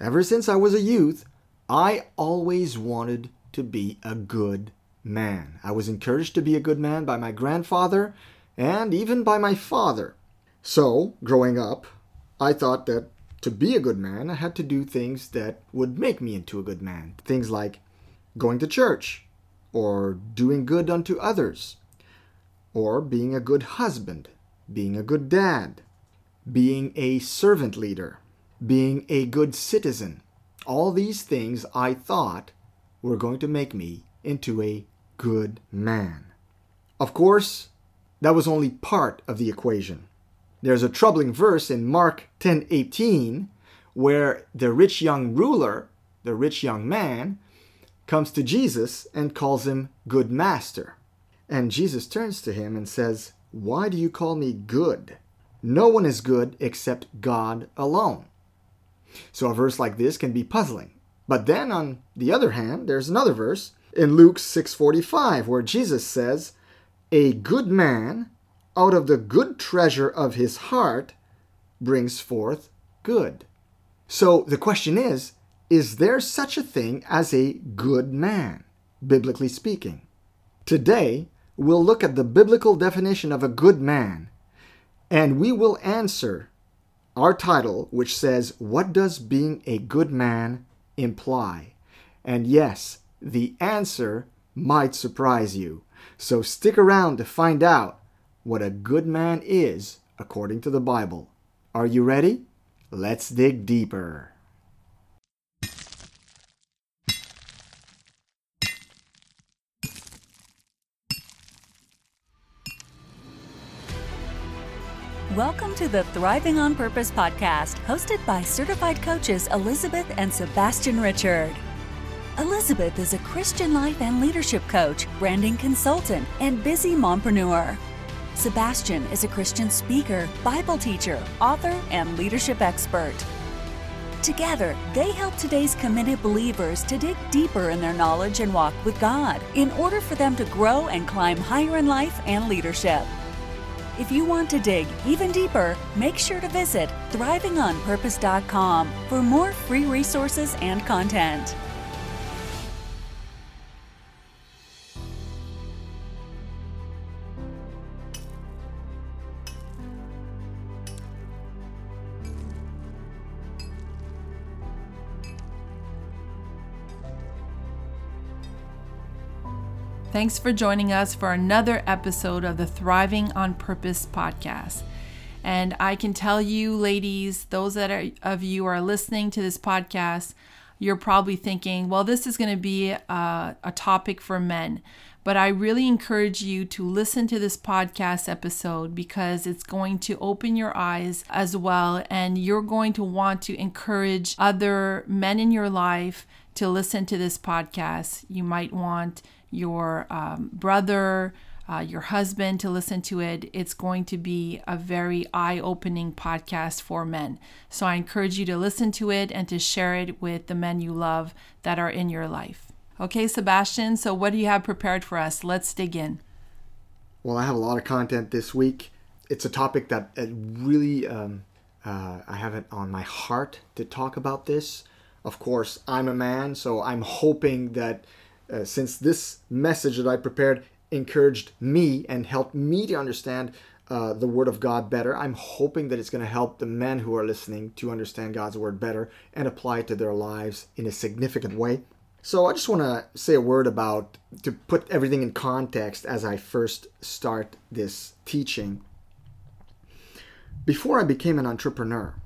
ever since I was a youth, I always wanted to be a good man. I was encouraged to be a good man by my grandfather and even by my father. So, growing up, I thought that to be a good man, I had to do things that would make me into a good man. Things like going to church, or doing good unto others, or being a good husband, being a good dad, being a servant leader, being a good citizen. All these things I thought were going to make me into a good man. Of course, that was only part of the equation. There's a troubling verse in Mark 10:18 where the rich young ruler, the rich young man, comes to Jesus and calls him good master. And Jesus turns to him and says, "Why do you call me good? No one is good except God alone." So a verse like this can be puzzling. But then on the other hand, there's another verse in Luke 6:45 where Jesus says, "A good man out of the good treasure of his heart brings forth good." So the question is, is there such a thing as a good man, biblically speaking? Today, we'll look at the biblical definition of a good man, and we will answer our title, which says, What does being a good man imply? And yes, the answer might surprise you. So stick around to find out what a good man is according to the Bible. Are you ready? Let's dig deeper. Welcome to the Thriving on Purpose podcast, hosted by certified coaches Elizabeth and Sebastian Richard. Elizabeth is a Christian life and leadership coach, branding consultant, and busy mompreneur. Sebastian is a Christian speaker, Bible teacher, author, and leadership expert. Together, they help today's committed believers to dig deeper in their knowledge and walk with God in order for them to grow and climb higher in life and leadership. If you want to dig even deeper, make sure to visit thrivingonpurpose.com for more free resources and content. Thanks for joining us for another episode of the Thriving on Purpose podcast. And I can tell you, ladies, those that are, of you are listening to this podcast, you're probably thinking, well, this is going to be a, a topic for men. But I really encourage you to listen to this podcast episode because it's going to open your eyes as well. And you're going to want to encourage other men in your life to listen to this podcast. You might want your um, brother, uh, your husband to listen to it. It's going to be a very eye opening podcast for men. So I encourage you to listen to it and to share it with the men you love that are in your life. Okay, Sebastian, so what do you have prepared for us? Let's dig in. Well, I have a lot of content this week. It's a topic that really um, uh, I have it on my heart to talk about this. Of course, I'm a man, so I'm hoping that uh, since this message that I prepared encouraged me and helped me to understand uh, the Word of God better, I'm hoping that it's going to help the men who are listening to understand God's Word better and apply it to their lives in a significant way. So I just want to say a word about to put everything in context as I first start this teaching. Before I became an entrepreneur,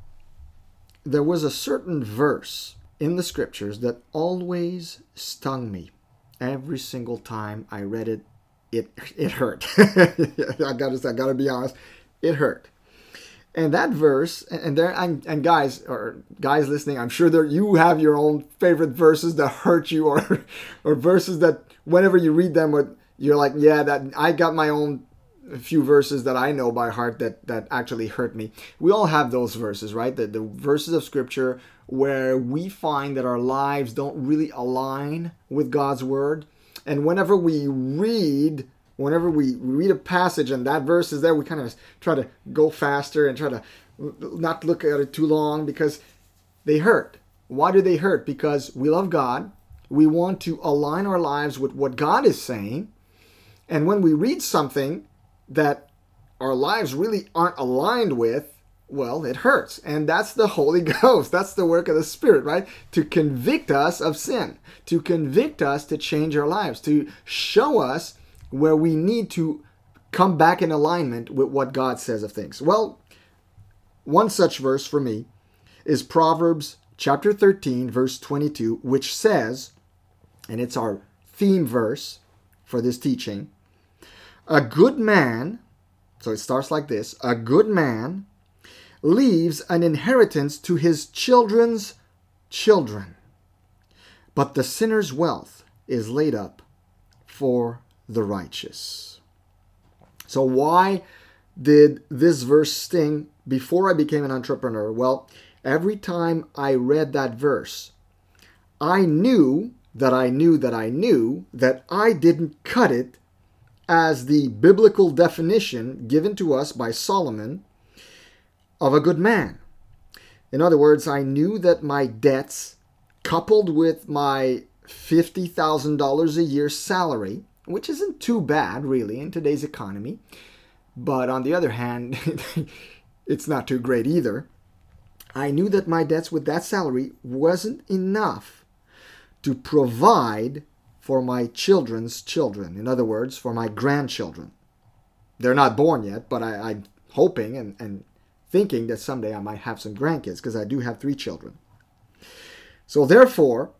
there was a certain verse in the scriptures that always stung me every single time I read it, it it hurt. I gotta I gotta be honest, it hurt. And that verse, and there, and, and guys or guys listening, I'm sure that you have your own favorite verses that hurt you, or or verses that whenever you read them, you're like, yeah, that I got my own few verses that I know by heart that that actually hurt me. We all have those verses, right? The the verses of scripture where we find that our lives don't really align with God's word. And whenever we read, whenever we read a passage and that verse is there, we kind of try to go faster and try to not look at it too long because they hurt. Why do they hurt? Because we love God. We want to align our lives with what God is saying. And when we read something that our lives really aren't aligned with, well, it hurts. And that's the Holy Ghost. That's the work of the Spirit, right? To convict us of sin, to convict us to change our lives, to show us where we need to come back in alignment with what God says of things. Well, one such verse for me is Proverbs chapter 13, verse 22, which says, and it's our theme verse for this teaching, a good man, so it starts like this a good man leaves an inheritance to his children's children, but the sinner's wealth is laid up for the righteous. So, why did this verse sting before I became an entrepreneur? Well, every time I read that verse, I knew that I knew that I knew that I didn't cut it as the biblical definition given to us by Solomon of a good man. In other words, I knew that my debts, coupled with my $50,000 a year salary, which isn't too bad really in today's economy, but on the other hand, it's not too great either. I knew that my debts with that salary wasn't enough to provide for my children's children. In other words, for my grandchildren. They're not born yet, but I, am hoping and, and thinking that someday I might have some grandkids because I do have three children. So, therefore,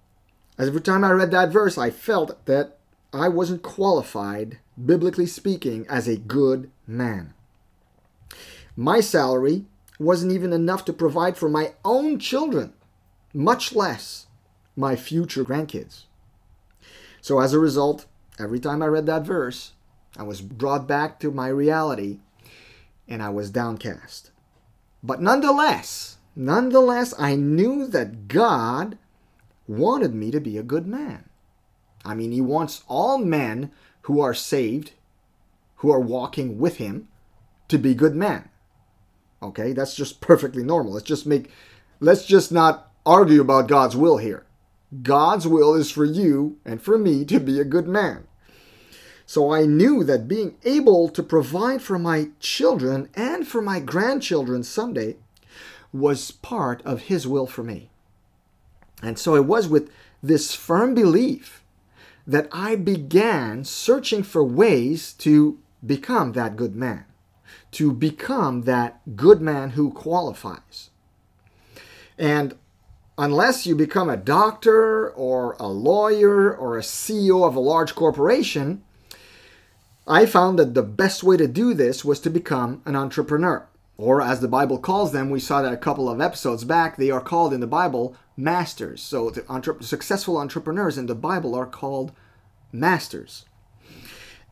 every time I read that verse, I felt that I wasn't qualified, biblically speaking, as a good man. My salary wasn't even enough to provide for my own children, much less my future grandkids. So as a result, every time I read that verse, I was brought back to my reality and I was downcast. But nonetheless, nonetheless, I knew that God wanted me to be a good man. I mean, He wants all men who are saved, who are walking with Him, to be good men. Okay, that's just perfectly normal. Let's just make, let's just not argue about God's will here. God's will is for you and for me to be a good man. So I knew that being able to provide for my children and for my grandchildren someday was part of His will for me. And so it was with this firm belief that I began searching for ways to become that good man, to become that good man who qualifies. And unless you become a doctor or a lawyer or a CEO of a large corporation, I found that the best way to do this was to become an entrepreneur. Or, as the Bible calls them, we saw that a couple of episodes back, they are called in the Bible masters. So, the entre- successful entrepreneurs in the Bible are called masters.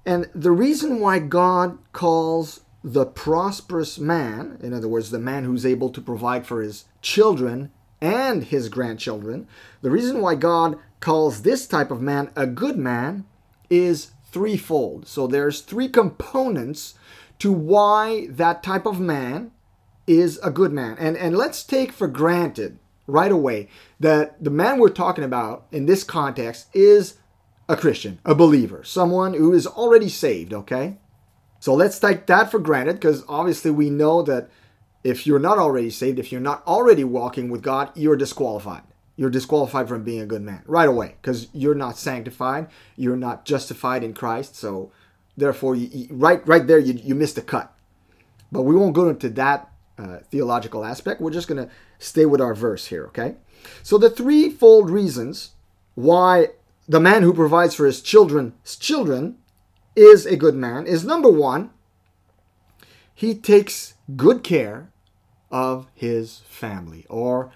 And the reason why God calls the prosperous man, in other words, the man who's able to provide for his children and his grandchildren. The reason why God calls this type of man a good man is threefold. So there's three components to why that type of man is a good man. And and let's take for granted right away that the man we're talking about in this context is a Christian, a believer, someone who is already saved, okay? So let's take that for granted because obviously we know that if you're not already saved, if you're not already walking with God, you're disqualified. You're disqualified from being a good man right away because you're not sanctified, you're not justified in Christ. So, therefore, you, you, right right there, you, you missed a cut. But we won't go into that uh, theological aspect. We're just going to stay with our verse here, okay? So, the threefold reasons why the man who provides for his children's children is a good man is number one, he takes good care of his family. Or,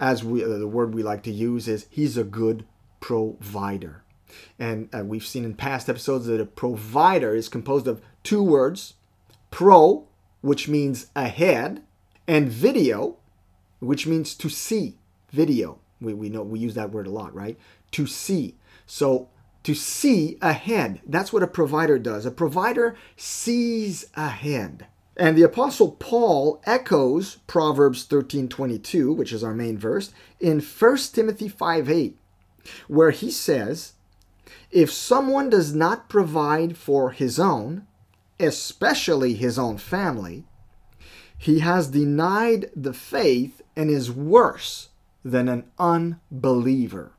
as we, the word we like to use is, he's a good provider. And uh, we've seen in past episodes that a provider is composed of two words pro, which means ahead, and video, which means to see. Video. We, we know we use that word a lot, right? To see. So to see ahead. That's what a provider does. A provider sees ahead. And the apostle Paul echoes Proverbs 13:22, which is our main verse, in 1 Timothy 5:8, where he says, "If someone does not provide for his own, especially his own family, he has denied the faith and is worse than an unbeliever."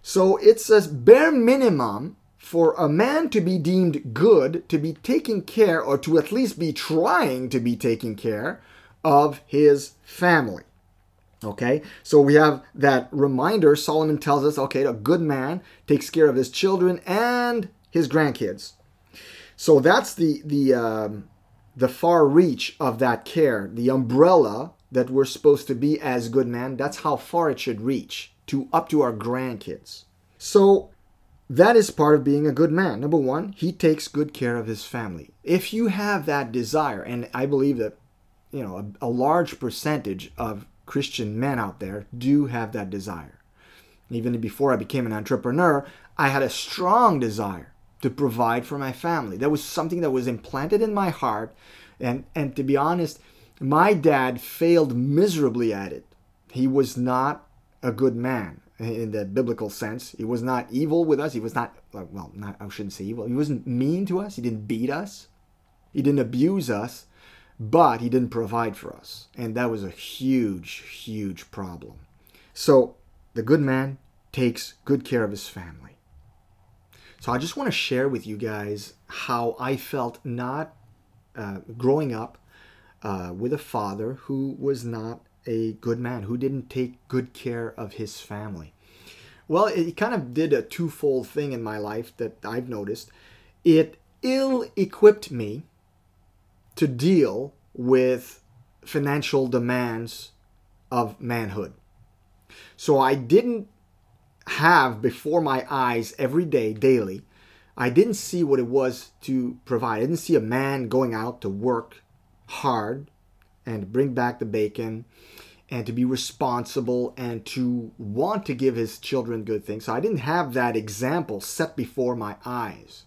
So it's a bare minimum for a man to be deemed good, to be taking care, or to at least be trying to be taking care of his family. Okay, so we have that reminder. Solomon tells us, okay, a good man takes care of his children and his grandkids. So that's the the um, the far reach of that care, the umbrella that we're supposed to be as good men. That's how far it should reach to up to our grandkids. So that is part of being a good man. Number one, he takes good care of his family. If you have that desire, and I believe that, you know, a, a large percentage of Christian men out there do have that desire. Even before I became an entrepreneur, I had a strong desire to provide for my family. That was something that was implanted in my heart. And, and to be honest, my dad failed miserably at it. He was not a good man in the biblical sense. He was not evil with us. He was not, well, not, I shouldn't say evil. He wasn't mean to us. He didn't beat us. He didn't abuse us, but he didn't provide for us. And that was a huge, huge problem. So the good man takes good care of his family. So I just want to share with you guys how I felt not uh, growing up uh, with a father who was not a good man who didn't take good care of his family. Well, it kind of did a twofold thing in my life that I've noticed. It ill equipped me to deal with financial demands of manhood. So I didn't have before my eyes every day, daily, I didn't see what it was to provide. I didn't see a man going out to work hard and bring back the bacon and to be responsible and to want to give his children good things. So I didn't have that example set before my eyes.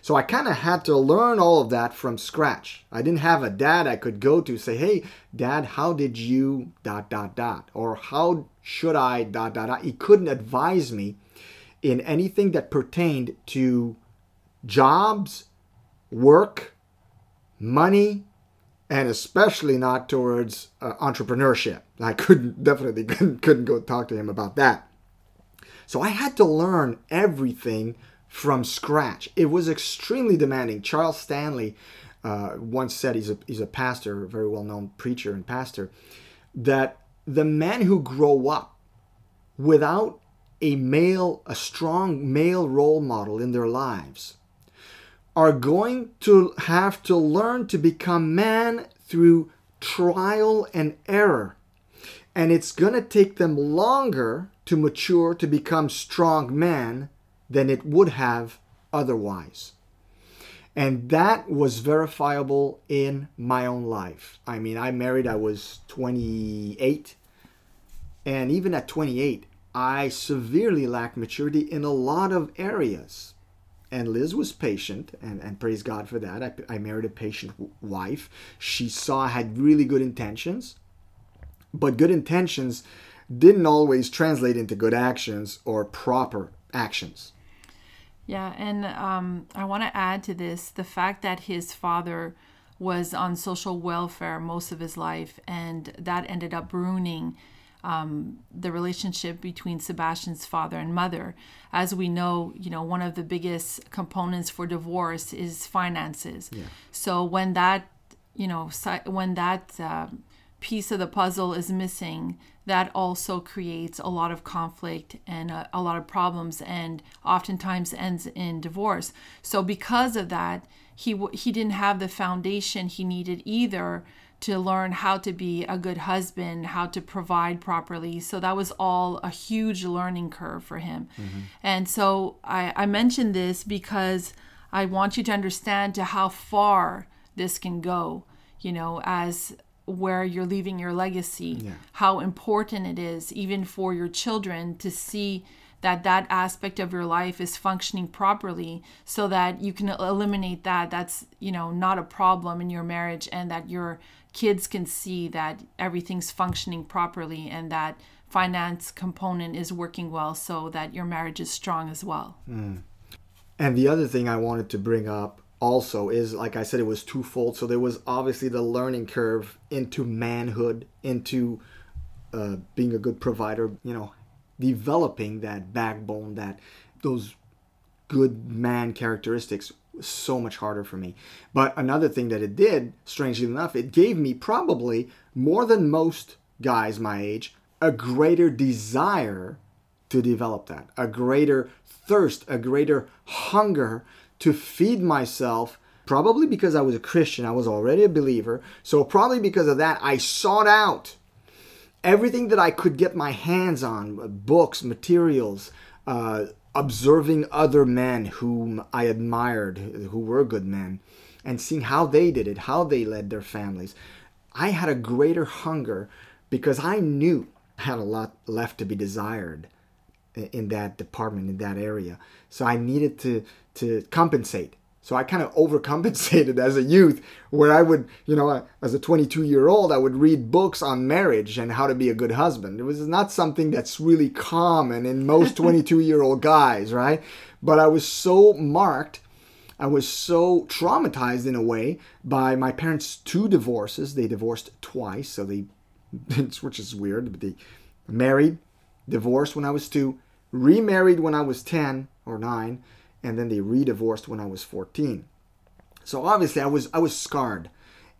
So I kind of had to learn all of that from scratch. I didn't have a dad I could go to say, "Hey, dad, how did you dot dot dot?" or "How should I dot dot dot?" He couldn't advise me in anything that pertained to jobs, work, money, and especially not towards uh, entrepreneurship. I couldn't definitely couldn't, couldn't go talk to him about that. So I had to learn everything from scratch. It was extremely demanding. Charles Stanley uh, once said he's a he's a pastor, a very well known preacher and pastor, that the men who grow up without a male, a strong male role model in their lives are going to have to learn to become man through trial and error. And it's going to take them longer to mature to become strong men than it would have otherwise. And that was verifiable in my own life. I mean, I married, I was 28. And even at 28, I severely lacked maturity in a lot of areas and Liz was patient, and, and praise God for that. I, I married a patient wife. She saw I had really good intentions, but good intentions didn't always translate into good actions or proper actions. Yeah, and um, I want to add to this the fact that his father was on social welfare most of his life, and that ended up ruining um, the relationship between Sebastian's father and mother. As we know, you know, one of the biggest components for divorce is finances. Yeah. So when that, you know, when that uh, piece of the puzzle is missing, that also creates a lot of conflict and a, a lot of problems, and oftentimes ends in divorce. So because of that, he he didn't have the foundation he needed either to learn how to be a good husband, how to provide properly. So that was all a huge learning curve for him. Mm-hmm. And so I, I mentioned this because I want you to understand to how far this can go, you know, as where you're leaving your legacy, yeah. how important it is, even for your children, to see that that aspect of your life is functioning properly so that you can eliminate that that's you know not a problem in your marriage and that your kids can see that everything's functioning properly and that finance component is working well so that your marriage is strong as well. Mm. And the other thing I wanted to bring up also is like I said, it was twofold. So there was obviously the learning curve into manhood, into uh, being a good provider, you know, developing that backbone, that those good man characteristics so much harder for me. But another thing that it did, strangely enough, it gave me probably more than most guys my age a greater desire to develop that, a greater thirst, a greater hunger to feed myself. Probably because I was a Christian, I was already a believer. So, probably because of that, I sought out everything that I could get my hands on books, materials, uh, observing other men whom I admired, who were good men, and seeing how they did it, how they led their families. I had a greater hunger because I knew I had a lot left to be desired in that department, in that area. So I needed to to compensate. So I kind of overcompensated as a youth, where I would, you know, as a 22 year old, I would read books on marriage and how to be a good husband. It was not something that's really common in most 22 year old guys, right? But I was so marked, I was so traumatized in a way by my parents' two divorces. They divorced twice, so they, which is weird, but they married, divorced when I was two, remarried when I was 10 or 9 and then they re-divorced when I was 14. So obviously I was I was scarred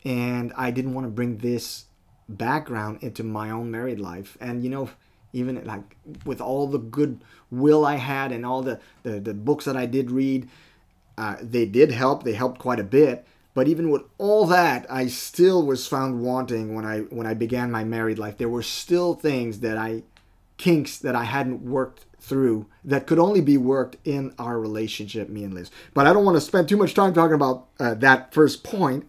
and I didn't want to bring this background into my own married life. And you know even like with all the good will I had and all the the, the books that I did read uh, they did help they helped quite a bit. But even with all that I still was found wanting when I when I began my married life. There were still things that I kinks that I hadn't worked through that could only be worked in our relationship, me and Liz. But I don't want to spend too much time talking about uh, that first point.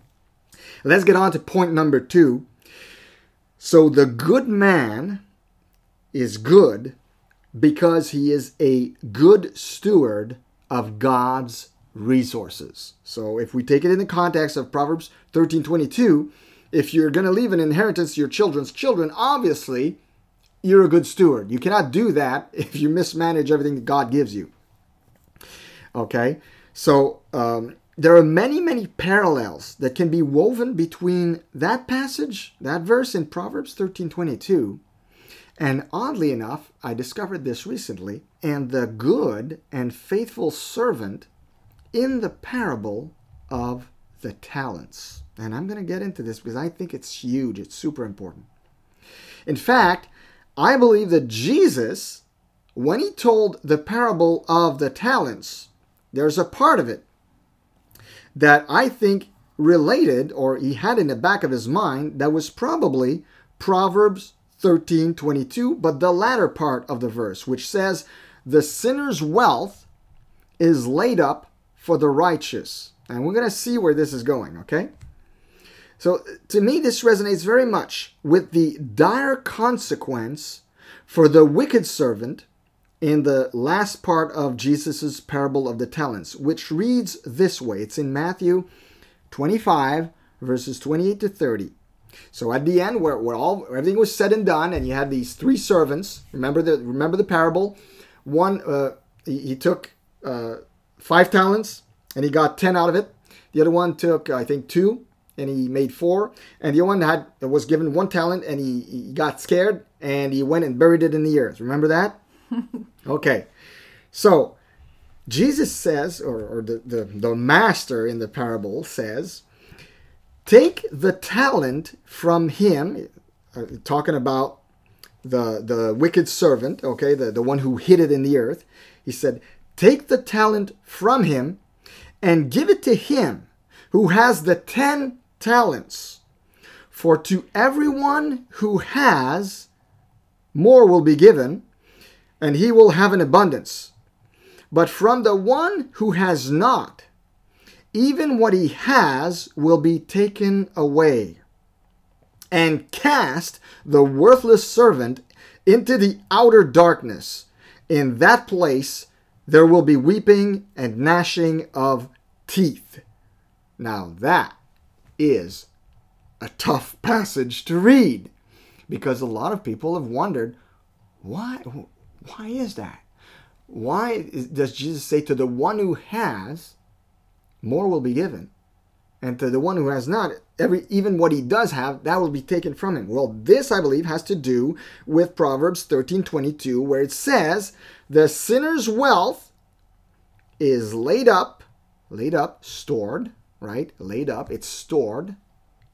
Let's get on to point number two. So the good man is good because he is a good steward of God's resources. So if we take it in the context of Proverbs 13:22, if you're going to leave an inheritance to your children's children, obviously you're a good steward. You cannot do that if you mismanage everything that God gives you. Okay? So, um, there are many, many parallels that can be woven between that passage, that verse in Proverbs 13 22, and oddly enough, I discovered this recently, and the good and faithful servant in the parable of the talents. And I'm going to get into this because I think it's huge, it's super important. In fact, I believe that Jesus, when he told the parable of the talents, there's a part of it that I think related or he had in the back of his mind that was probably Proverbs 13 22, but the latter part of the verse, which says, The sinner's wealth is laid up for the righteous. And we're going to see where this is going, okay? So to me, this resonates very much with the dire consequence for the wicked servant in the last part of Jesus' parable of the talents, which reads this way. It's in Matthew 25, verses 28 to 30. So at the end, where, where all everything was said and done, and you had these three servants. Remember the remember the parable. One uh, he, he, took uh, five talents and he got ten out of it. The other one took I think two and he made four. And the other one had was given one talent and he, he got scared and he went and buried it in the earth. Remember that? okay. So Jesus says, or, or the, the, the master in the parable says, take the talent from him, uh, talking about the the wicked servant, okay, the, the one who hid it in the earth. He said, take the talent from him and give it to him who has the ten talents. For to everyone who has, more will be given, and he will have an abundance. But from the one who has not, even what he has will be taken away. And cast the worthless servant into the outer darkness. In that place there will be weeping and gnashing of teeth. Now that is a tough passage to read because a lot of people have wondered why why is that? Why does Jesus say to the one who has more will be given and to the one who has not every even what he does have that will be taken from him well this i believe has to do with proverbs 13:22 where it says the sinner's wealth is laid up laid up stored right laid up it's stored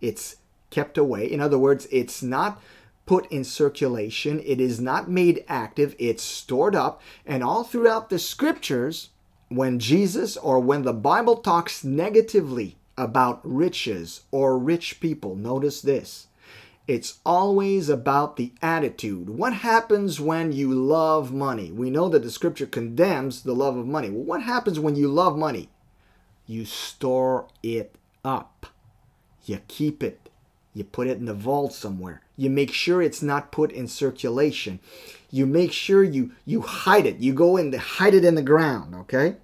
it's kept away in other words it's not put in circulation it is not made active it's stored up and all throughout the scriptures when jesus or when the bible talks negatively about riches or rich people. Notice this. It's always about the attitude. What happens when you love money? We know that the scripture condemns the love of money. Well, what happens when you love money? You store it up. You keep it. You put it in the vault somewhere. You make sure it's not put in circulation. You make sure you you hide it. You go and hide it in the ground, okay?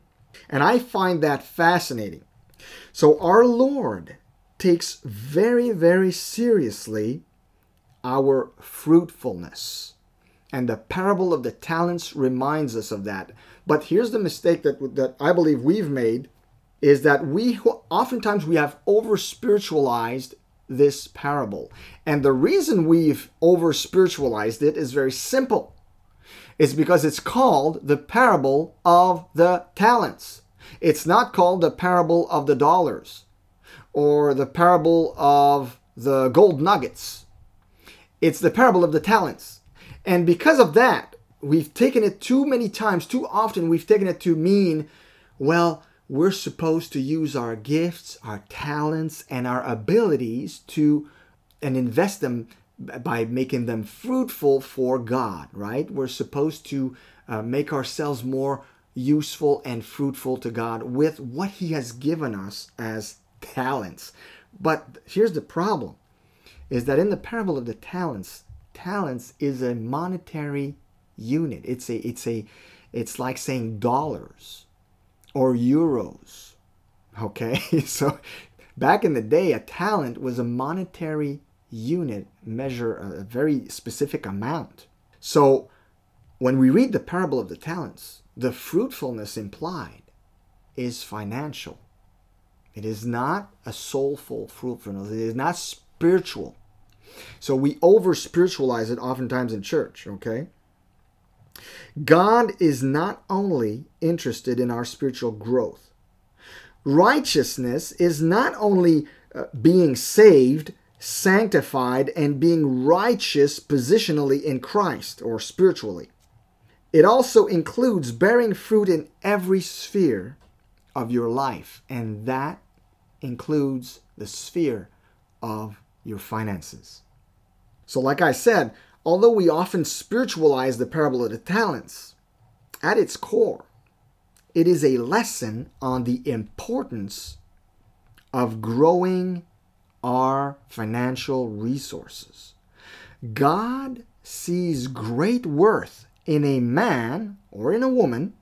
And I find that fascinating so our Lord takes very, very seriously our fruitfulness. And the parable of the talents reminds us of that. But here's the mistake that, that I believe we've made is that we oftentimes we have over spiritualized this parable. And the reason we've over spiritualized it is very simple. It's because it's called the parable of the talents. It's not called the parable of the dollars or the parable of the gold nuggets. It's the parable of the talents. And because of that, we've taken it too many times, too often, we've taken it to mean, well, we're supposed to use our gifts, our talents, and our abilities to and invest them by making them fruitful for God, right? We're supposed to uh, make ourselves more useful and fruitful to God with what He has given us as talents. But here's the problem is that in the parable of the talents, talents is a monetary unit. It's a it's a it's like saying dollars or euros. Okay? So back in the day a talent was a monetary unit, measure a very specific amount. So when we read the parable of the talents, the fruitfulness implied is financial. It is not a soulful fruitfulness. It is not spiritual. So we over spiritualize it oftentimes in church, okay? God is not only interested in our spiritual growth. Righteousness is not only uh, being saved, sanctified, and being righteous positionally in Christ or spiritually. It also includes bearing fruit in every sphere of your life, and that includes the sphere of your finances. So, like I said, although we often spiritualize the parable of the talents, at its core, it is a lesson on the importance of growing our financial resources. God sees great worth in a man or in a woman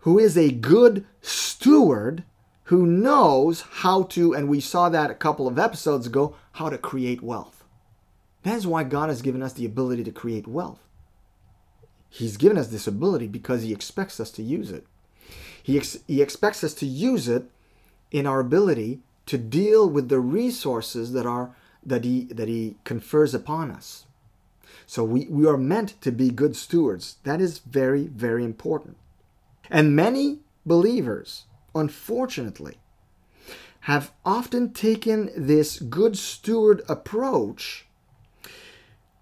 who is a good steward who knows how to, and we saw that a couple of episodes ago, how to create wealth. That is why God has given us the ability to create wealth. He's given us this ability because He expects us to use it. He, ex- he expects us to use it in our ability to deal with the resources that are that he that he confers upon us. So we, we are meant to be good stewards. That is very, very important. And many believers, unfortunately, have often taken this good steward approach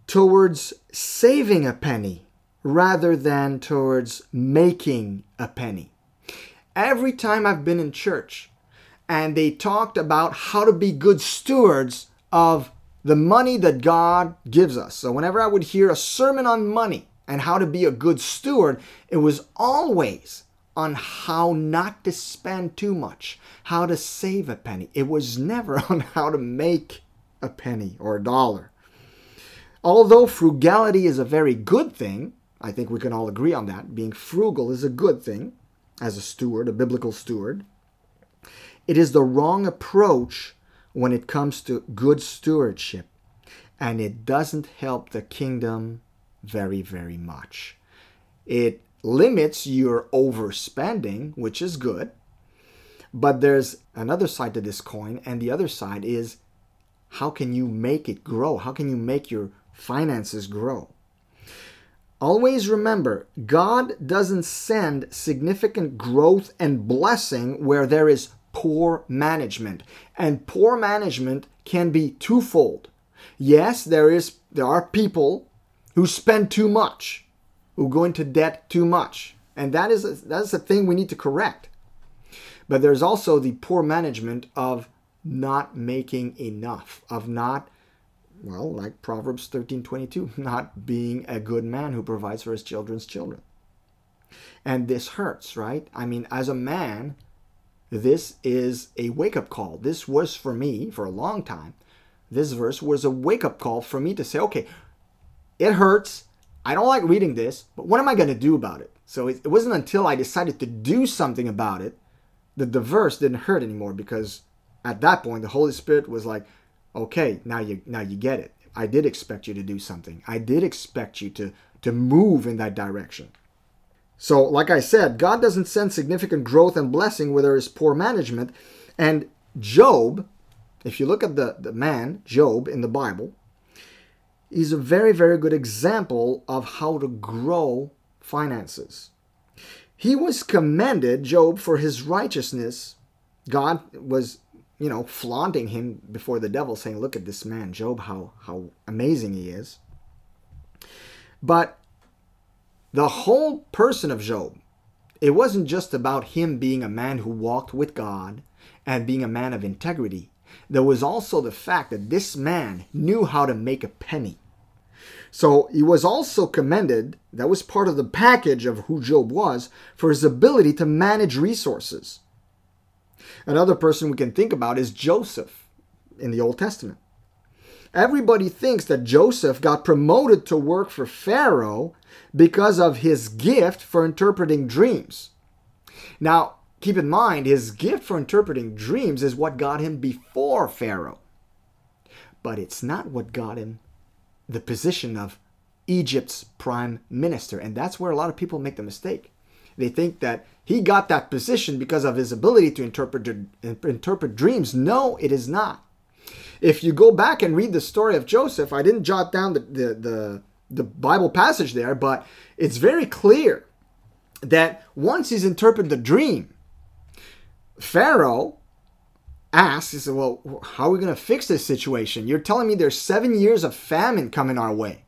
towards saving a penny rather than towards making a penny. Every time I've been in church and they talked about how to be good stewards of the money that God gives us. So whenever I would hear a sermon on money and how to be a good steward, it was always on how not to spend too much, how to save a penny. It was never on how to make a penny or a dollar. Although frugality is a very good thing, I think we can all agree on that. Being frugal is a good thing as a steward, a biblical steward. It is the wrong approach when it comes to good stewardship, and it doesn't help the kingdom very, very much. It limits your overspending, which is good. But there's another side to this coin, and the other side is how can you make it grow? How can you make your finances grow? Always remember, God doesn't send significant growth and blessing where there is poor management. And poor management can be twofold. Yes, there is there are people who spend too much, who go into debt too much. And that is a, that is a thing we need to correct. But there's also the poor management of not making enough, of not well, like Proverbs 13:22, not being a good man who provides for his children's children. And this hurts, right? I mean, as a man, this is a wake-up call. This was for me for a long time. This verse was a wake-up call for me to say, okay, it hurts. I don't like reading this, but what am I going to do about it? So it, it wasn't until I decided to do something about it that the verse didn't hurt anymore because at that point the Holy Spirit was like, okay, now you now you get it. I did expect you to do something. I did expect you to to move in that direction. So, like I said, God doesn't send significant growth and blessing where there is poor management. And Job, if you look at the, the man, Job, in the Bible, is a very, very good example of how to grow finances. He was commended, Job, for his righteousness. God was you know, flaunting him before the devil, saying, Look at this man, Job, how, how amazing he is. But the whole person of Job, it wasn't just about him being a man who walked with God and being a man of integrity. There was also the fact that this man knew how to make a penny. So he was also commended, that was part of the package of who Job was, for his ability to manage resources. Another person we can think about is Joseph in the Old Testament. Everybody thinks that Joseph got promoted to work for Pharaoh because of his gift for interpreting dreams. Now, keep in mind, his gift for interpreting dreams is what got him before Pharaoh. But it's not what got him the position of Egypt's prime minister. And that's where a lot of people make the mistake. They think that he got that position because of his ability to interpret interpret dreams. No, it is not. If you go back and read the story of Joseph, I didn't jot down the, the, the, the Bible passage there, but it's very clear that once he's interpreted the dream, Pharaoh asks, he said, Well, how are we going to fix this situation? You're telling me there's seven years of famine coming our way.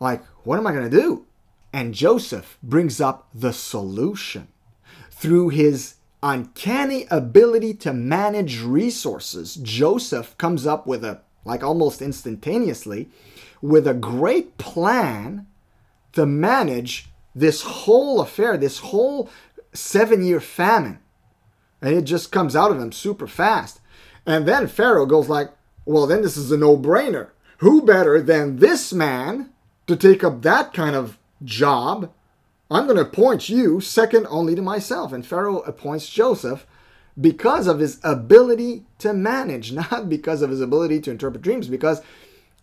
Like, what am I going to do? And Joseph brings up the solution through his uncanny ability to manage resources. Joseph comes up with a, like almost instantaneously, with a great plan to manage this whole affair, this whole seven year famine. And it just comes out of him super fast. And then Pharaoh goes like, well, then this is a no brainer. Who better than this man to take up that kind of job. I'm going to appoint you second only to myself. And Pharaoh appoints Joseph because of his ability to manage, not because of his ability to interpret dreams. Because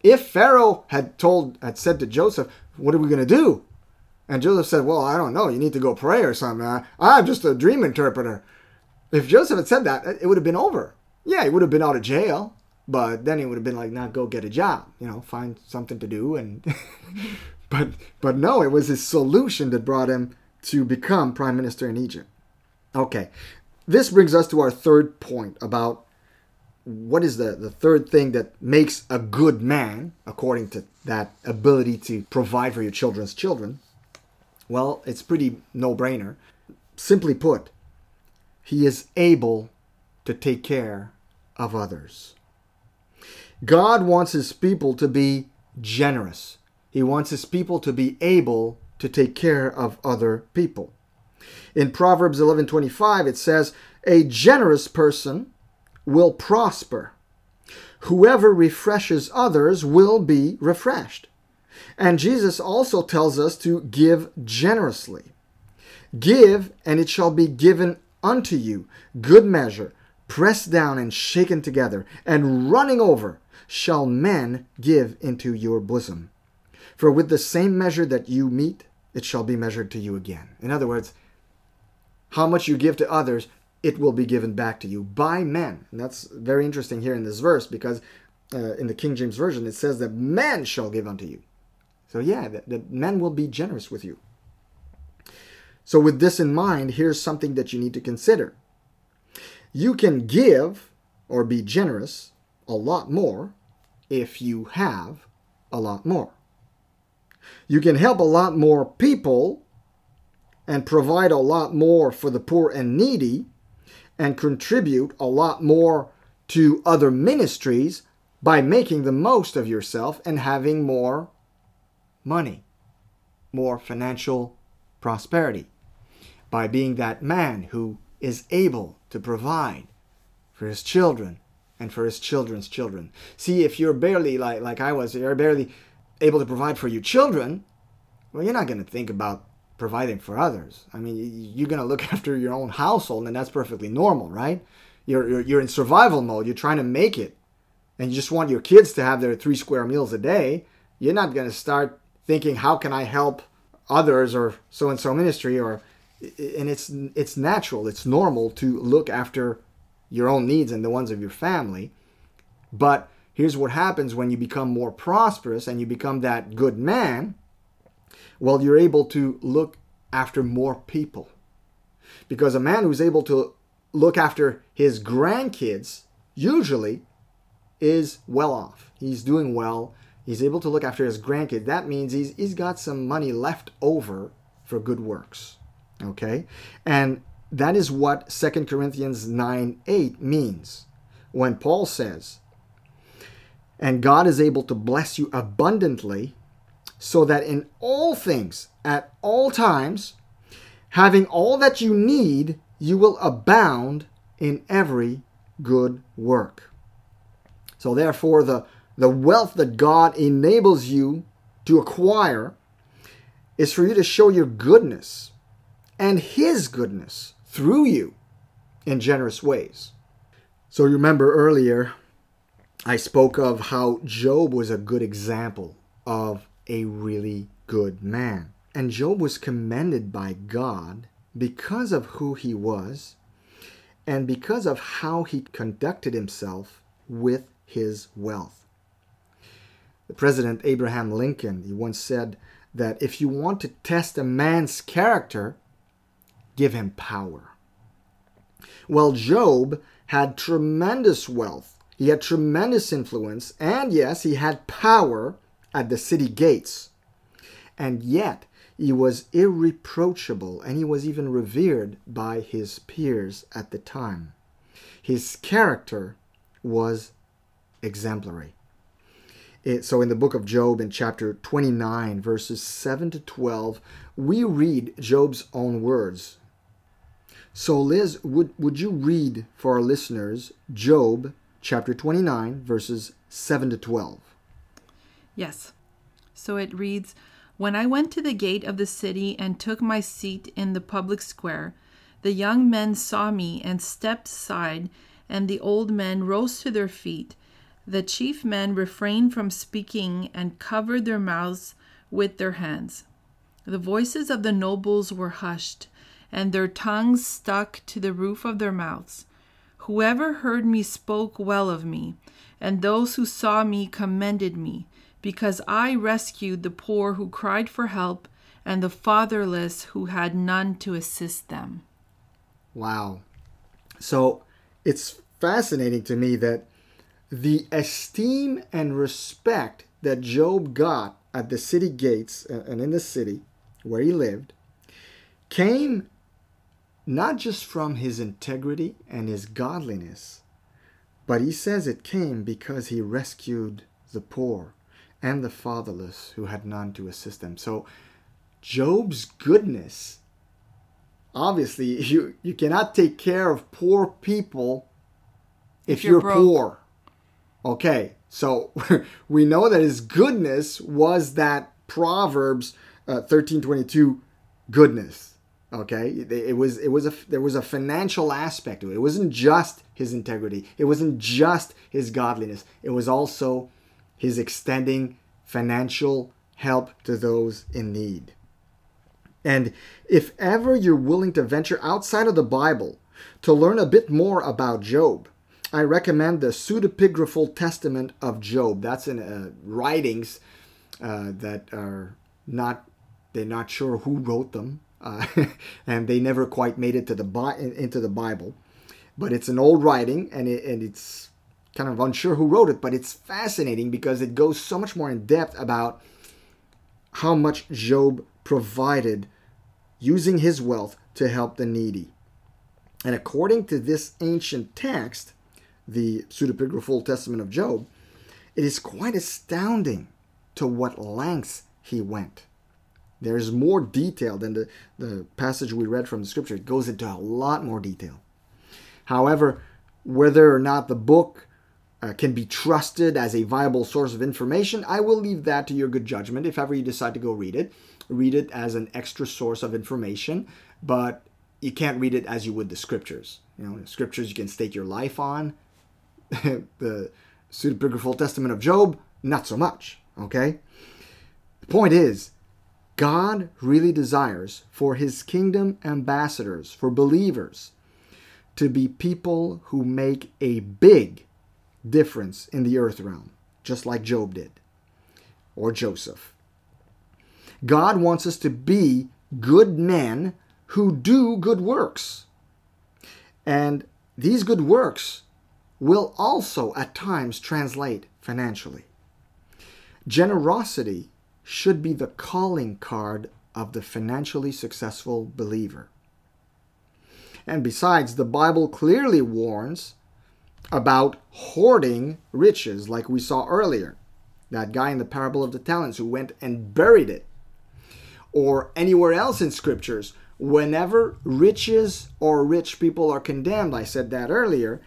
if Pharaoh had told, had said to Joseph, What are we going to do? And Joseph said, Well, I don't know. You need to go pray or something. I'm just a dream interpreter. If Joseph had said that, it would have been over. Yeah, he would have been out of jail, but then he would have been like, Now go get a job, you know, find something to do and But but no, it was his solution that brought him to become prime minister in Egypt. Okay. This brings us to our third point about what is the, the third thing that makes a good man, according to that ability to provide for your children's children? Well, it's pretty no brainer. Simply put, he is able to take care of others. God wants his people to be generous. He wants his people to be able to take care of other people. In Proverbs 11:25 it says, "A generous person will prosper. Whoever refreshes others will be refreshed." And Jesus also tells us to give generously. Give, and it shall be given unto you. Good measure, pressed down and shaken together, and running over, shall men give into your bosom. For with the same measure that you meet, it shall be measured to you again. In other words, how much you give to others, it will be given back to you by men. And that's very interesting here in this verse because uh, in the King James Version it says that men shall give unto you. So, yeah, the men will be generous with you. So, with this in mind, here's something that you need to consider. You can give or be generous a lot more if you have a lot more. You can help a lot more people and provide a lot more for the poor and needy and contribute a lot more to other ministries by making the most of yourself and having more money, more financial prosperity, by being that man who is able to provide for his children and for his children's children. See, if you're barely like like I was, you're barely able to provide for your children, well, you're not going to think about providing for others. I mean, you're going to look after your own household, and that's perfectly normal, right? You're, you're, you're in survival mode. You're trying to make it, and you just want your kids to have their three square meals a day. You're not going to start thinking, how can I help others or so and so ministry or and it's it's natural it's normal to look after your own needs and the ones of your family but here's what happens when you become more prosperous and you become that good man well, you're able to look after more people. Because a man who's able to look after his grandkids usually is well off. He's doing well. He's able to look after his grandkids. That means he's, he's got some money left over for good works. Okay? And that is what 2 Corinthians 9 8 means when Paul says, And God is able to bless you abundantly so that in all things, at all times, having all that you need, you will abound in every good work. So, therefore, the, the wealth that God enables you to acquire is for you to show your goodness and His goodness through you in generous ways. So, remember earlier, I spoke of how Job was a good example of a really good man. And Job was commended by God because of who he was and because of how he conducted himself with his wealth. The President Abraham Lincoln, he once said that if you want to test a man's character, give him power. Well, Job had tremendous wealth. He had tremendous influence, and yes, he had power at the city gates. And yet he was irreproachable and he was even revered by his peers at the time. His character was exemplary. It, so, in the book of Job, in chapter 29, verses 7 to 12, we read Job's own words. So, Liz, would, would you read for our listeners Job chapter 29, verses 7 to 12? Yes. So it reads When I went to the gate of the city and took my seat in the public square, the young men saw me and stepped aside, and the old men rose to their feet. The chief men refrained from speaking and covered their mouths with their hands. The voices of the nobles were hushed, and their tongues stuck to the roof of their mouths. Whoever heard me spoke well of me, and those who saw me commended me because I rescued the poor who cried for help and the fatherless who had none to assist them. Wow. So it's fascinating to me that the esteem and respect that Job got at the city gates uh, and in the city where he lived came not just from his integrity and his godliness, but he says it came because he rescued the poor and the fatherless who had none to assist them. So Job's goodness obviously you you cannot take care of poor people if, if you're, you're poor. Okay, so we know that his goodness was that Proverbs uh, 13:22 goodness. Okay, it, was it was a there was a financial aspect to it. It wasn't just his integrity. It wasn't just his godliness. It was also his extending financial help to those in need. And if ever you're willing to venture outside of the Bible to learn a bit more about Job, I recommend the Pseudepigraphal Testament of Job. That's in uh, writings uh, that are not, they're not sure who wrote them, and they never quite made it to the into the Bible. But it's an old writing, and, it, and it's kind of unsure who wrote it, but it's fascinating because it goes so much more in depth about how much Job provided using his wealth to help the needy. And according to this ancient text, the pseudepigraphal testament of Job, it is quite astounding to what lengths he went. There's more detail than the, the passage we read from the scripture. It goes into a lot more detail. However, whether or not the book uh, can be trusted as a viable source of information, I will leave that to your good judgment if ever you decide to go read it. Read it as an extra source of information, but you can't read it as you would the scriptures. You know, scriptures you can stake your life on. the pseudepigraphal testament of Job, not so much. Okay? The point is, God really desires for his kingdom ambassadors, for believers, to be people who make a big difference in the earth realm, just like Job did, or Joseph. God wants us to be good men who do good works. And these good works will also at times translate financially. Generosity should be the calling card of the financially successful believer. And besides, the Bible clearly warns about hoarding riches, like we saw earlier. That guy in the parable of the talents who went and buried it. Or anywhere else in scriptures, whenever riches or rich people are condemned, I said that earlier,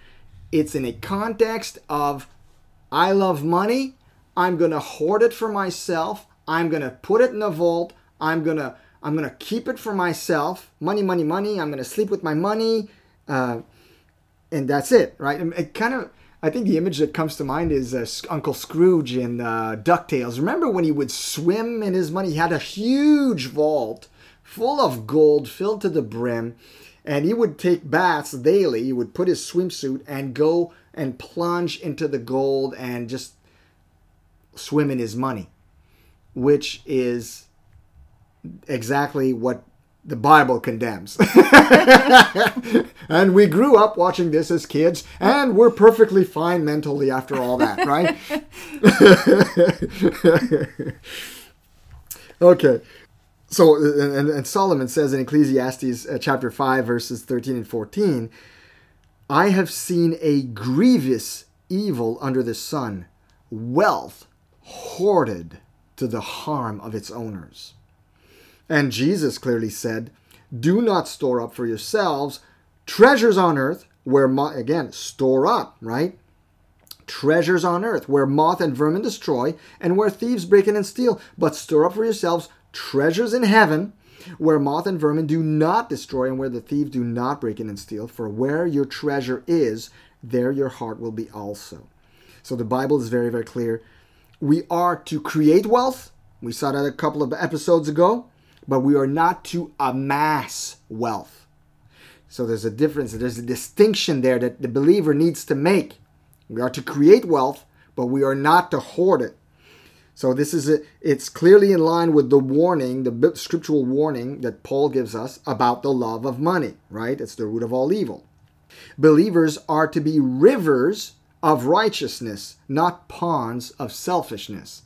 it's in a context of I love money, I'm going to hoard it for myself, I'm going to put it in a vault, I'm going to I'm going to keep it for myself. Money, money, money. I'm going to sleep with my money. Uh, and that's it, right? It kind of, I think the image that comes to mind is uh, Uncle Scrooge in uh, DuckTales. Remember when he would swim in his money? He had a huge vault full of gold filled to the brim, and he would take baths daily. He would put his swimsuit and go and plunge into the gold and just swim in his money, which is exactly what the Bible condemns. and we grew up watching this as kids, and we're perfectly fine mentally after all that, right? okay. So, and, and, Solomon says in Ecclesiastes uh, chapter 5, verses 13 and 14, I have seen a grievous evil under the sun, wealth hoarded to the harm of its owners. And Jesus clearly said, Do not store up for yourselves treasures on earth where, mo- again, store up, right? Treasures on earth where moth and vermin destroy and where thieves break in and steal. But store up for yourselves treasures in heaven where moth and vermin do not destroy and where the thieves do not break in and steal. For where your treasure is, there your heart will be also. So the Bible is very, very clear. We are to create wealth. We saw that a couple of episodes ago but we are not to amass wealth. So there's a difference, there's a distinction there that the believer needs to make. We are to create wealth, but we are not to hoard it. So this is a, it's clearly in line with the warning, the scriptural warning that Paul gives us about the love of money, right? It's the root of all evil. Believers are to be rivers of righteousness, not ponds of selfishness.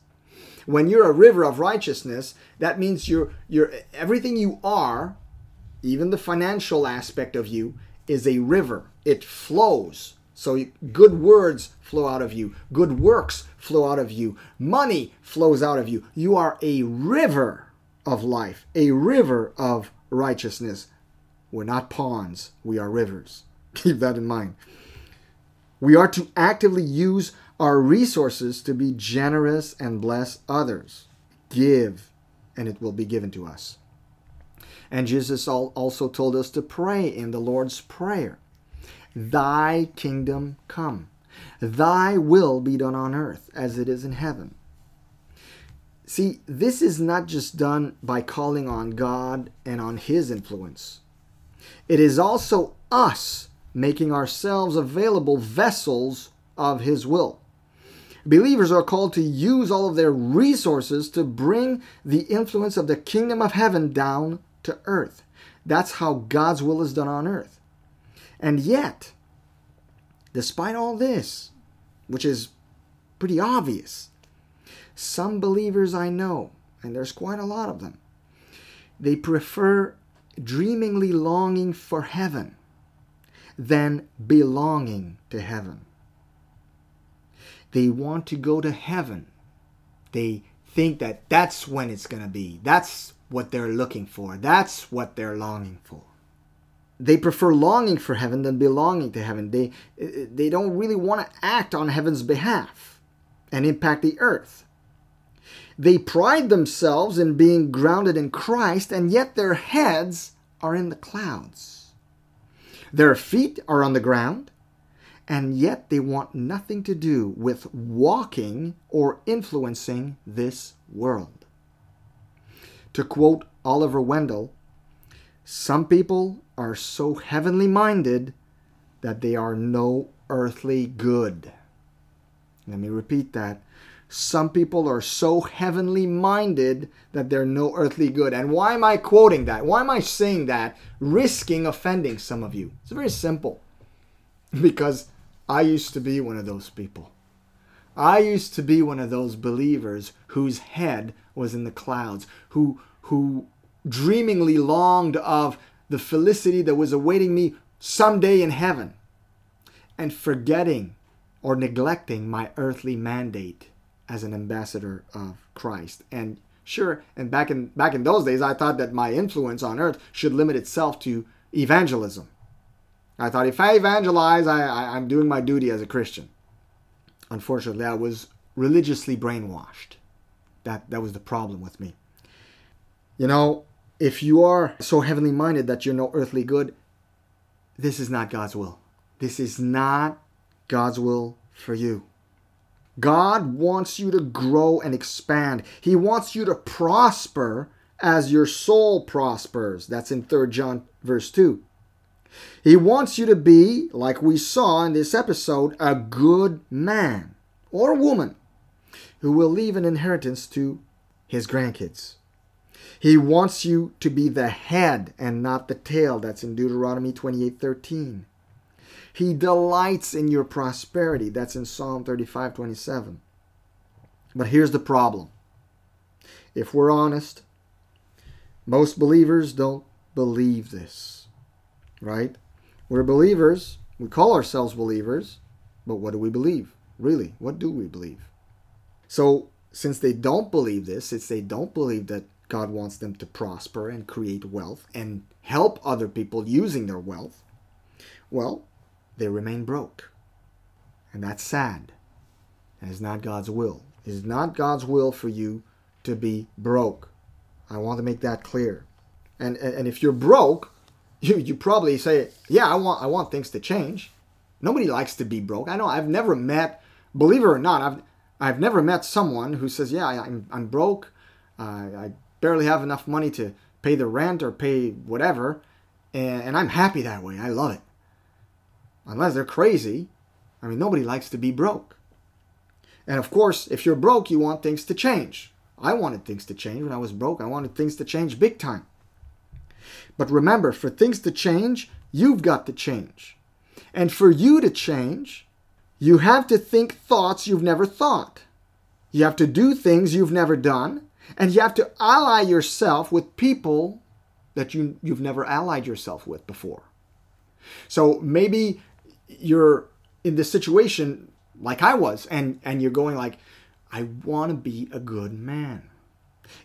When you're a river of righteousness, that means you're you're everything you are, even the financial aspect of you, is a river. It flows. So good words flow out of you, good works flow out of you, money flows out of you. You are a river of life, a river of righteousness. We're not ponds, we are rivers. Keep that in mind. We are to actively use our resources to be generous and bless others. Give, and it will be given to us. And Jesus also told us to pray in the Lord's Prayer Thy kingdom come, thy will be done on earth as it is in heaven. See, this is not just done by calling on God and on His influence. It is also us making ourselves available vessels of His will. Believers are called to use all of their resources to bring the influence of the kingdom of heaven down to earth. That's how God's will is done on earth. And yet, despite all this, which is pretty obvious, some believers I know, and there's quite a lot of them, they prefer dreamingly longing for heaven than belonging to heaven. They want to go to heaven. They think that that's when it's going to be. That's what they're looking for. That's what they're longing for. They prefer longing for heaven than belonging to heaven. They, they don't really want to act on heaven's behalf and impact the earth. They pride themselves in being grounded in Christ, and yet their heads are in the clouds. Their feet are on the ground, and yet they want nothing to do with walking or influencing this world. To quote Oliver Wendell, some people are so heavenly minded that they are no earthly good. Let me repeat that. Some people are so heavenly minded that they're no earthly good. And why am I quoting that? Why am I saying that, risking offending some of you? It's very simple. Because I used to be one of those people. I used to be one of those believers whose head was in the clouds, who who dreamingly longed of the felicity that was awaiting me someday in heaven, and forgetting or neglecting my earthly mandate as an ambassador of Christ. And sure, and back in back in those days, I thought that my influence on earth should limit itself to evangelism. I thought if I evangelize, I, I, I'm doing my duty as a Christian. Unfortunately, I was religiously brainwashed. That that was the problem with me. You know, if you are so heavenly minded that you're no earthly good, this is not God's will. This is not God's will for you. God wants you to grow and expand. He wants you to prosper as your soul prospers. That's in 3 John verse 2. He wants you to be, like we saw in this episode, a good man or woman who will leave an inheritance to his grandkids. He wants you to be the head and not the tail. That's in Deuteronomy 28:13. He delights in your prosperity. That's in Psalm 35:27. But here's the problem. If we're honest, most believers don't believe this. Right? We're believers. We call ourselves believers, but what do we believe? Really, what do we believe? So, since they don't believe this, since they don't believe that God wants them to prosper and create wealth and help other people using their wealth, well, they remain broke. And that's sad. That is not God's will. It is not God's will for you to be broke. I want to make that clear. And, and, and if you're broke, you, you probably say, Yeah, I want I want things to change. Nobody likes to be broke. I know I've never met, believe it or not, I've I've never met someone who says, Yeah, I, I'm, I'm broke. I barely have enough money to pay the rent or pay whatever, and, and I'm happy that way. I love it. Unless they're crazy. I mean, nobody likes to be broke. And of course, if you're broke, you want things to change. I wanted things to change when I was broke. I wanted things to change big time. But remember, for things to change, you've got to change. And for you to change, you have to think thoughts you've never thought. You have to do things you've never done. And you have to ally yourself with people that you, you've never allied yourself with before. So maybe you're in this situation like I was, and, and you're going like, I want to be a good man.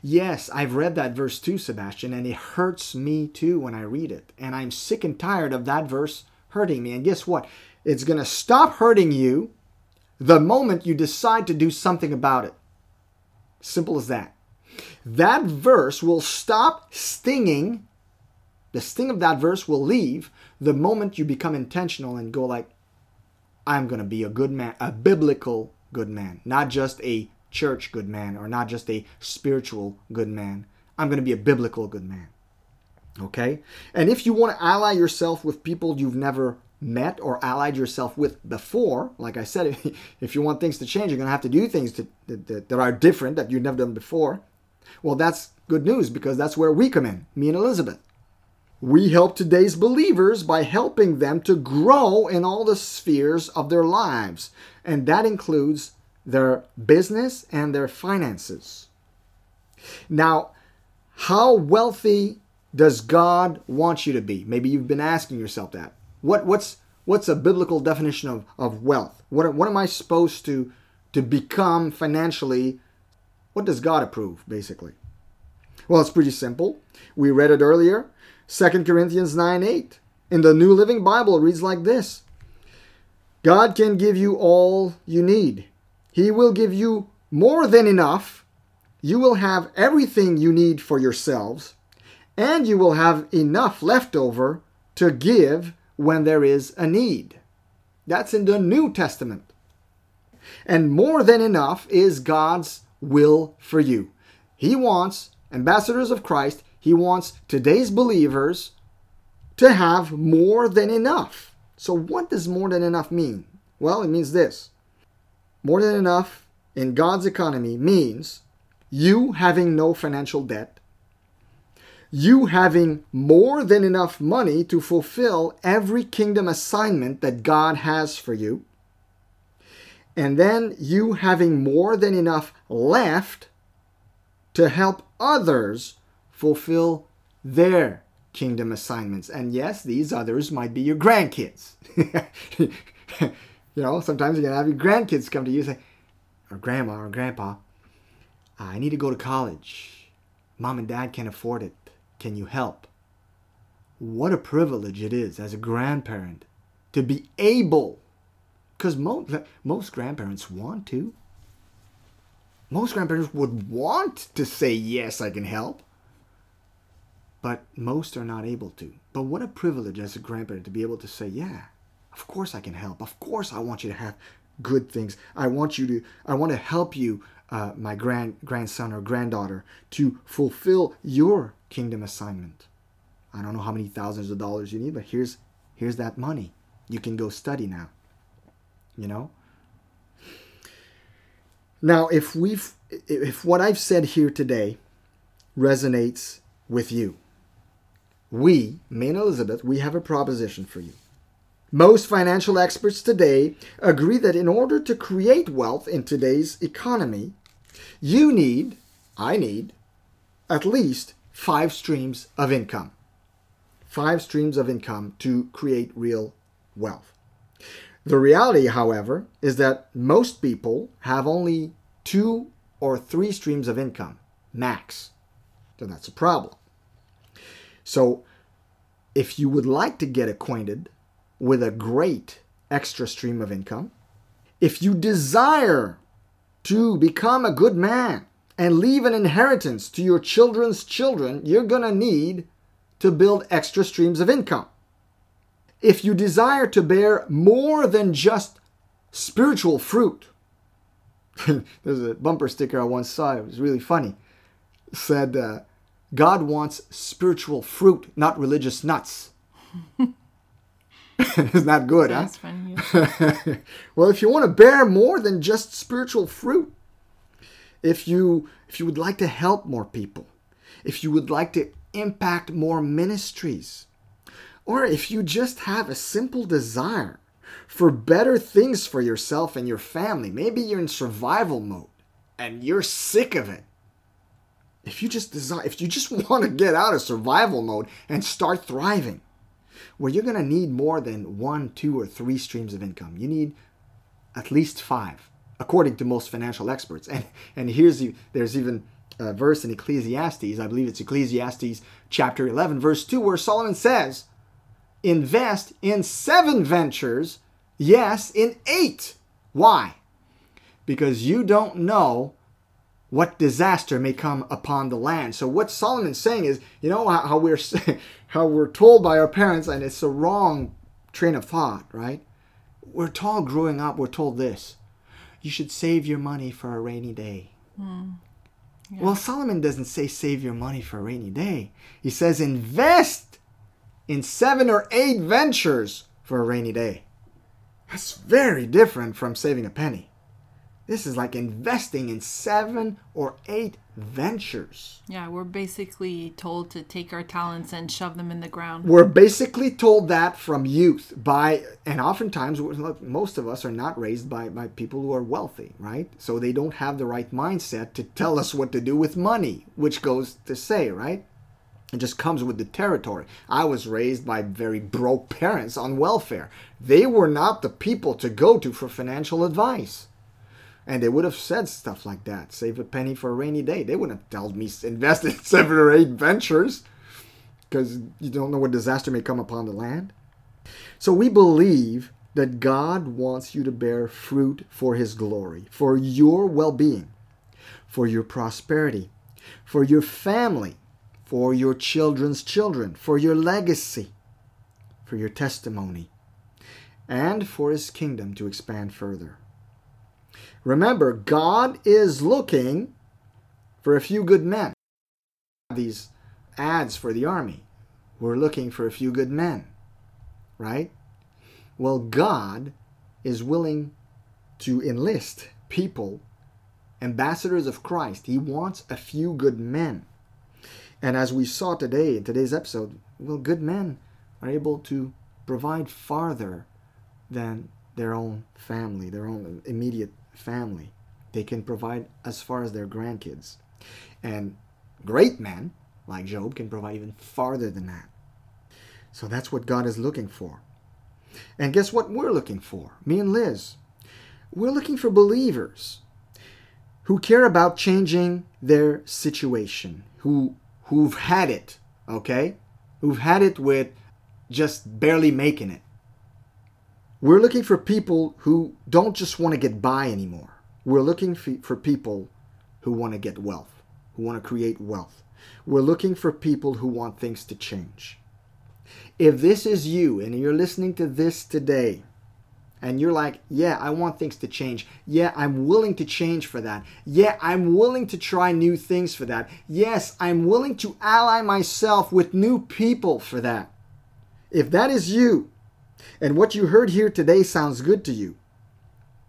Yes, I've read that verse too, Sebastian, and it hurts me too when I read it. And I'm sick and tired of that verse hurting me. And guess what? It's going to stop hurting you the moment you decide to do something about it. Simple as that. That verse will stop stinging. The sting of that verse will leave the moment you become intentional and go like, I'm going to be a good man, a biblical good man, not just a church good man or not just a spiritual good man. I'm going to be a biblical good man. Okay? And if you want to ally yourself with people you've never met or allied yourself with before, like I said, if you want things to change, you're going to have to do things to, that, that are different that you've never done before. Well, that's good news because that's where we come in, me and Elizabeth. We help today's believers by helping them to grow in all the spheres of their lives, and that includes their business and their finances. Now, how wealthy does God want you to be? Maybe you've been asking yourself that. What, what's, what's a biblical definition of, of wealth? What, what am I supposed to, to become financially? What does God approve, basically? Well, it's pretty simple. We read it earlier 2 Corinthians 9 8. In the New Living Bible, reads like this God can give you all you need, He will give you more than enough. You will have everything you need for yourselves, and you will have enough left over to give when there is a need. That's in the New Testament. And more than enough is God's will for you. He wants ambassadors of Christ, He wants today's believers to have more than enough. So, what does more than enough mean? Well, it means this more than enough in God's economy means you having no financial debt, you having more than enough money to fulfill every kingdom assignment that God has for you, and then you having more than enough left to help others fulfill their kingdom assignments. And yes, these others might be your grandkids. you know, sometimes you're going to have your grandkids come to you and say, or grandma or grandpa, I need to go to college. Mom and dad can't afford it. Can you help? What a privilege it is as a grandparent to be able, because most, most grandparents want to. Most grandparents would want to say, Yes, I can help. But most are not able to. But what a privilege as a grandparent to be able to say, Yeah, of course I can help. Of course I want you to have good things. I want you to, I want to help you uh, my grand grandson or granddaughter to fulfill your kingdom assignment. I don't know how many thousands of dollars you need, but here's here's that money. You can go study now. You know? Now, if we've if what I've said here today resonates with you, we, me and Elizabeth, we have a proposition for you. Most financial experts today agree that in order to create wealth in today's economy, you need, I need, at least five streams of income. Five streams of income to create real wealth. The reality, however, is that most people have only two or three streams of income, max. So that's a problem. So, if you would like to get acquainted with a great extra stream of income, if you desire to become a good man and leave an inheritance to your children's children, you're going to need to build extra streams of income. If you desire to bear more than just spiritual fruit, there's a bumper sticker I once saw, it was really funny. Said, uh, God wants spiritual fruit, not religious nuts. Isn't that good, That's huh? funny. well, if you want to bear more than just spiritual fruit, if you if you would like to help more people, if you would like to impact more ministries, or if you just have a simple desire for better things for yourself and your family, maybe you're in survival mode and you're sick of it. If you just desire, if you just want to get out of survival mode and start thriving, well, you're going to need more than one, two, or three streams of income. You need at least five, according to most financial experts. And and here's there's even a verse in Ecclesiastes, I believe it's Ecclesiastes chapter 11, verse 2, where Solomon says, Invest in seven ventures, yes, in eight. Why? because you don't know what disaster may come upon the land. So what Solomon's saying is, you know how, we're how we're told by our parents, and it's a wrong train of thought, right? We're told growing up, we're told this: you should save your money for a rainy day. Mm. Yeah. Well, Solomon doesn't say save your money for a rainy day. He says invest in seven or eight ventures for a rainy day. That's very different from saving a penny. This is like investing in seven or eight ventures. Yeah, we're basically told to take our talents and shove them in the ground. We're basically told that from youth by, and oftentimes most of us are not raised by, by people who are wealthy, right? So they don't have the right mindset to tell us what to do with money, which goes to say, right? It just comes with the territory. I was raised by very broke parents on welfare. They were not the people to go to for financial advice. And they would have said stuff like that. Save a penny for a rainy day. They wouldn't have told me invest in seven or eight ventures because you don't know what disaster may come upon the land. So we believe that God wants you to bear fruit for his glory, for your well being, for your prosperity, for your family, for your children's children, for your legacy, for your testimony, and for his kingdom to expand further. Remember, God is looking for a few good men. These ads for the army. We're looking for a few good men, right? Well, God is willing to enlist people, ambassadors of Christ. He wants a few good men. And as we saw today in today's episode, well, good men are able to provide farther than their own family, their own immediate family. They can provide as far as their grandkids. And great men, like Job, can provide even farther than that. So that's what God is looking for. And guess what we're looking for? Me and Liz. We're looking for believers who care about changing their situation, who who've had it, okay? Who've had it with just barely making it. We're looking for people who don't just want to get by anymore. We're looking for people who want to get wealth, who want to create wealth. We're looking for people who want things to change. If this is you and you're listening to this today, and you're like, yeah, I want things to change. Yeah, I'm willing to change for that. Yeah, I'm willing to try new things for that. Yes, I'm willing to ally myself with new people for that. If that is you, and what you heard here today sounds good to you,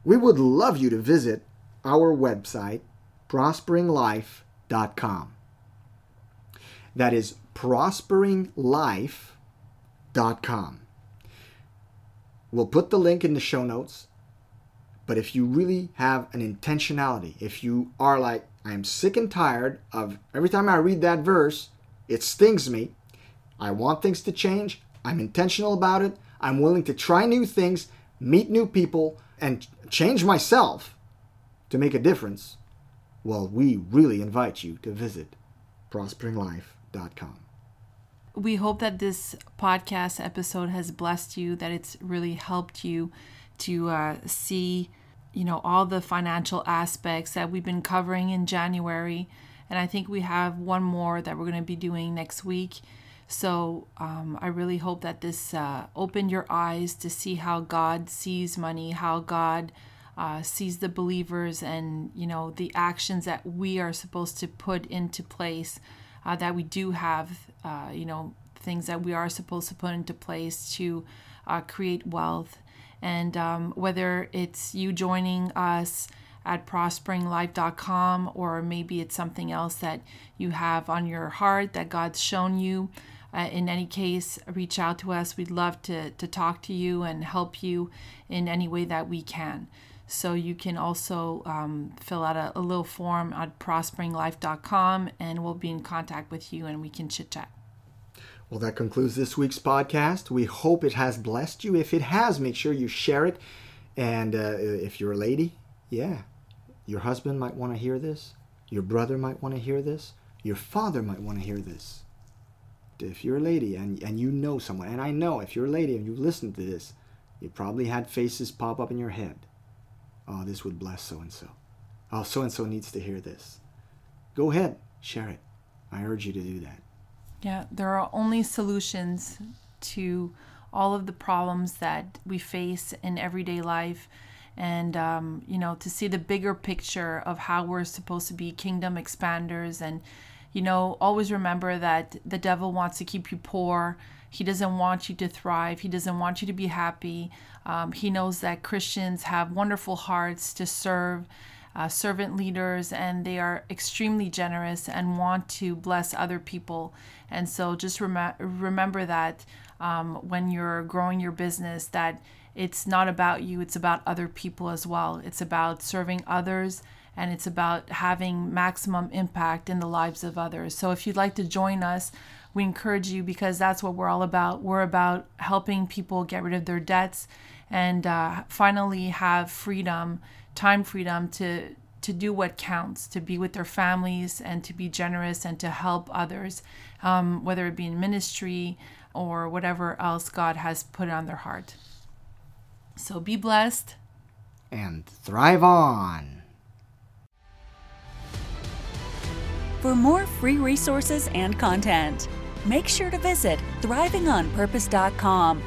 we would love you to visit our website, prosperinglife.com. That is prosperinglife.com. We'll put the link in the show notes. But if you really have an intentionality, if you are like, I'm sick and tired of every time I read that verse, it stings me. I want things to change. I'm intentional about it. I'm willing to try new things, meet new people, and change myself to make a difference, well, we really invite you to visit prosperinglife.com. We hope that this podcast episode has blessed you, that it's really helped you to uh, see, you know, all the financial aspects that we've been covering in January. And I think we have one more that we're going to be doing next week. So um, I really hope that this uh, opened your eyes to see how God sees money, how God uh, sees the believers, and you know the actions that we are supposed to put into place. Uh, that we do have, uh, you know, things that we are supposed to put into place to uh, create wealth. And um, whether it's you joining us at prosperinglife.com or maybe it's something else that you have on your heart that God's shown you uh, in any case, reach out to us. We'd love to, to talk to you and help you in any way that we can. So you can also um, fill out a, a, little form at prosperinglife.com and we'll be in contact with you and we can chit chat. Well, that concludes this week's podcast. We hope it has blessed you. If it has, make sure you share it. And uh, if you're a lady, yeah, your husband might want to hear this. Your brother might want to hear this. Your father might want to hear this if you're a lady and, and you know someone, and I know if you're a lady and you listen to this, you probably had faces pop up in your head. oh, this would bless so and so. Oh, so and so needs to hear this. Go ahead, share it. I urge you to do that. Yeah, there are only solutions to all of the problems that we face in everyday life and um, you know to see the bigger picture of how we're supposed to be kingdom expanders and you know always remember that the devil wants to keep you poor. He doesn't want you to thrive. He doesn't want you to be happy. Um, he knows that christians have wonderful hearts to serve uh, servant leaders and they are extremely generous and want to bless other people. And so just rem- remember that um, when you're growing your business that it's not about you, it's about other people as well. It's about serving others and it's about having maximum impact in the lives of others. So if you'd like to join us, we encourage you because that's what we're all about. We're about helping people get rid of their debts and uh, finally have freedom, time freedom to to do what counts, to be with their families and to be generous and to help others, um, whether it be in ministry or whatever else God has put on their heart. So be blessed and thrive on. For more free resources and content, make sure to visit thrivingonpurpose.com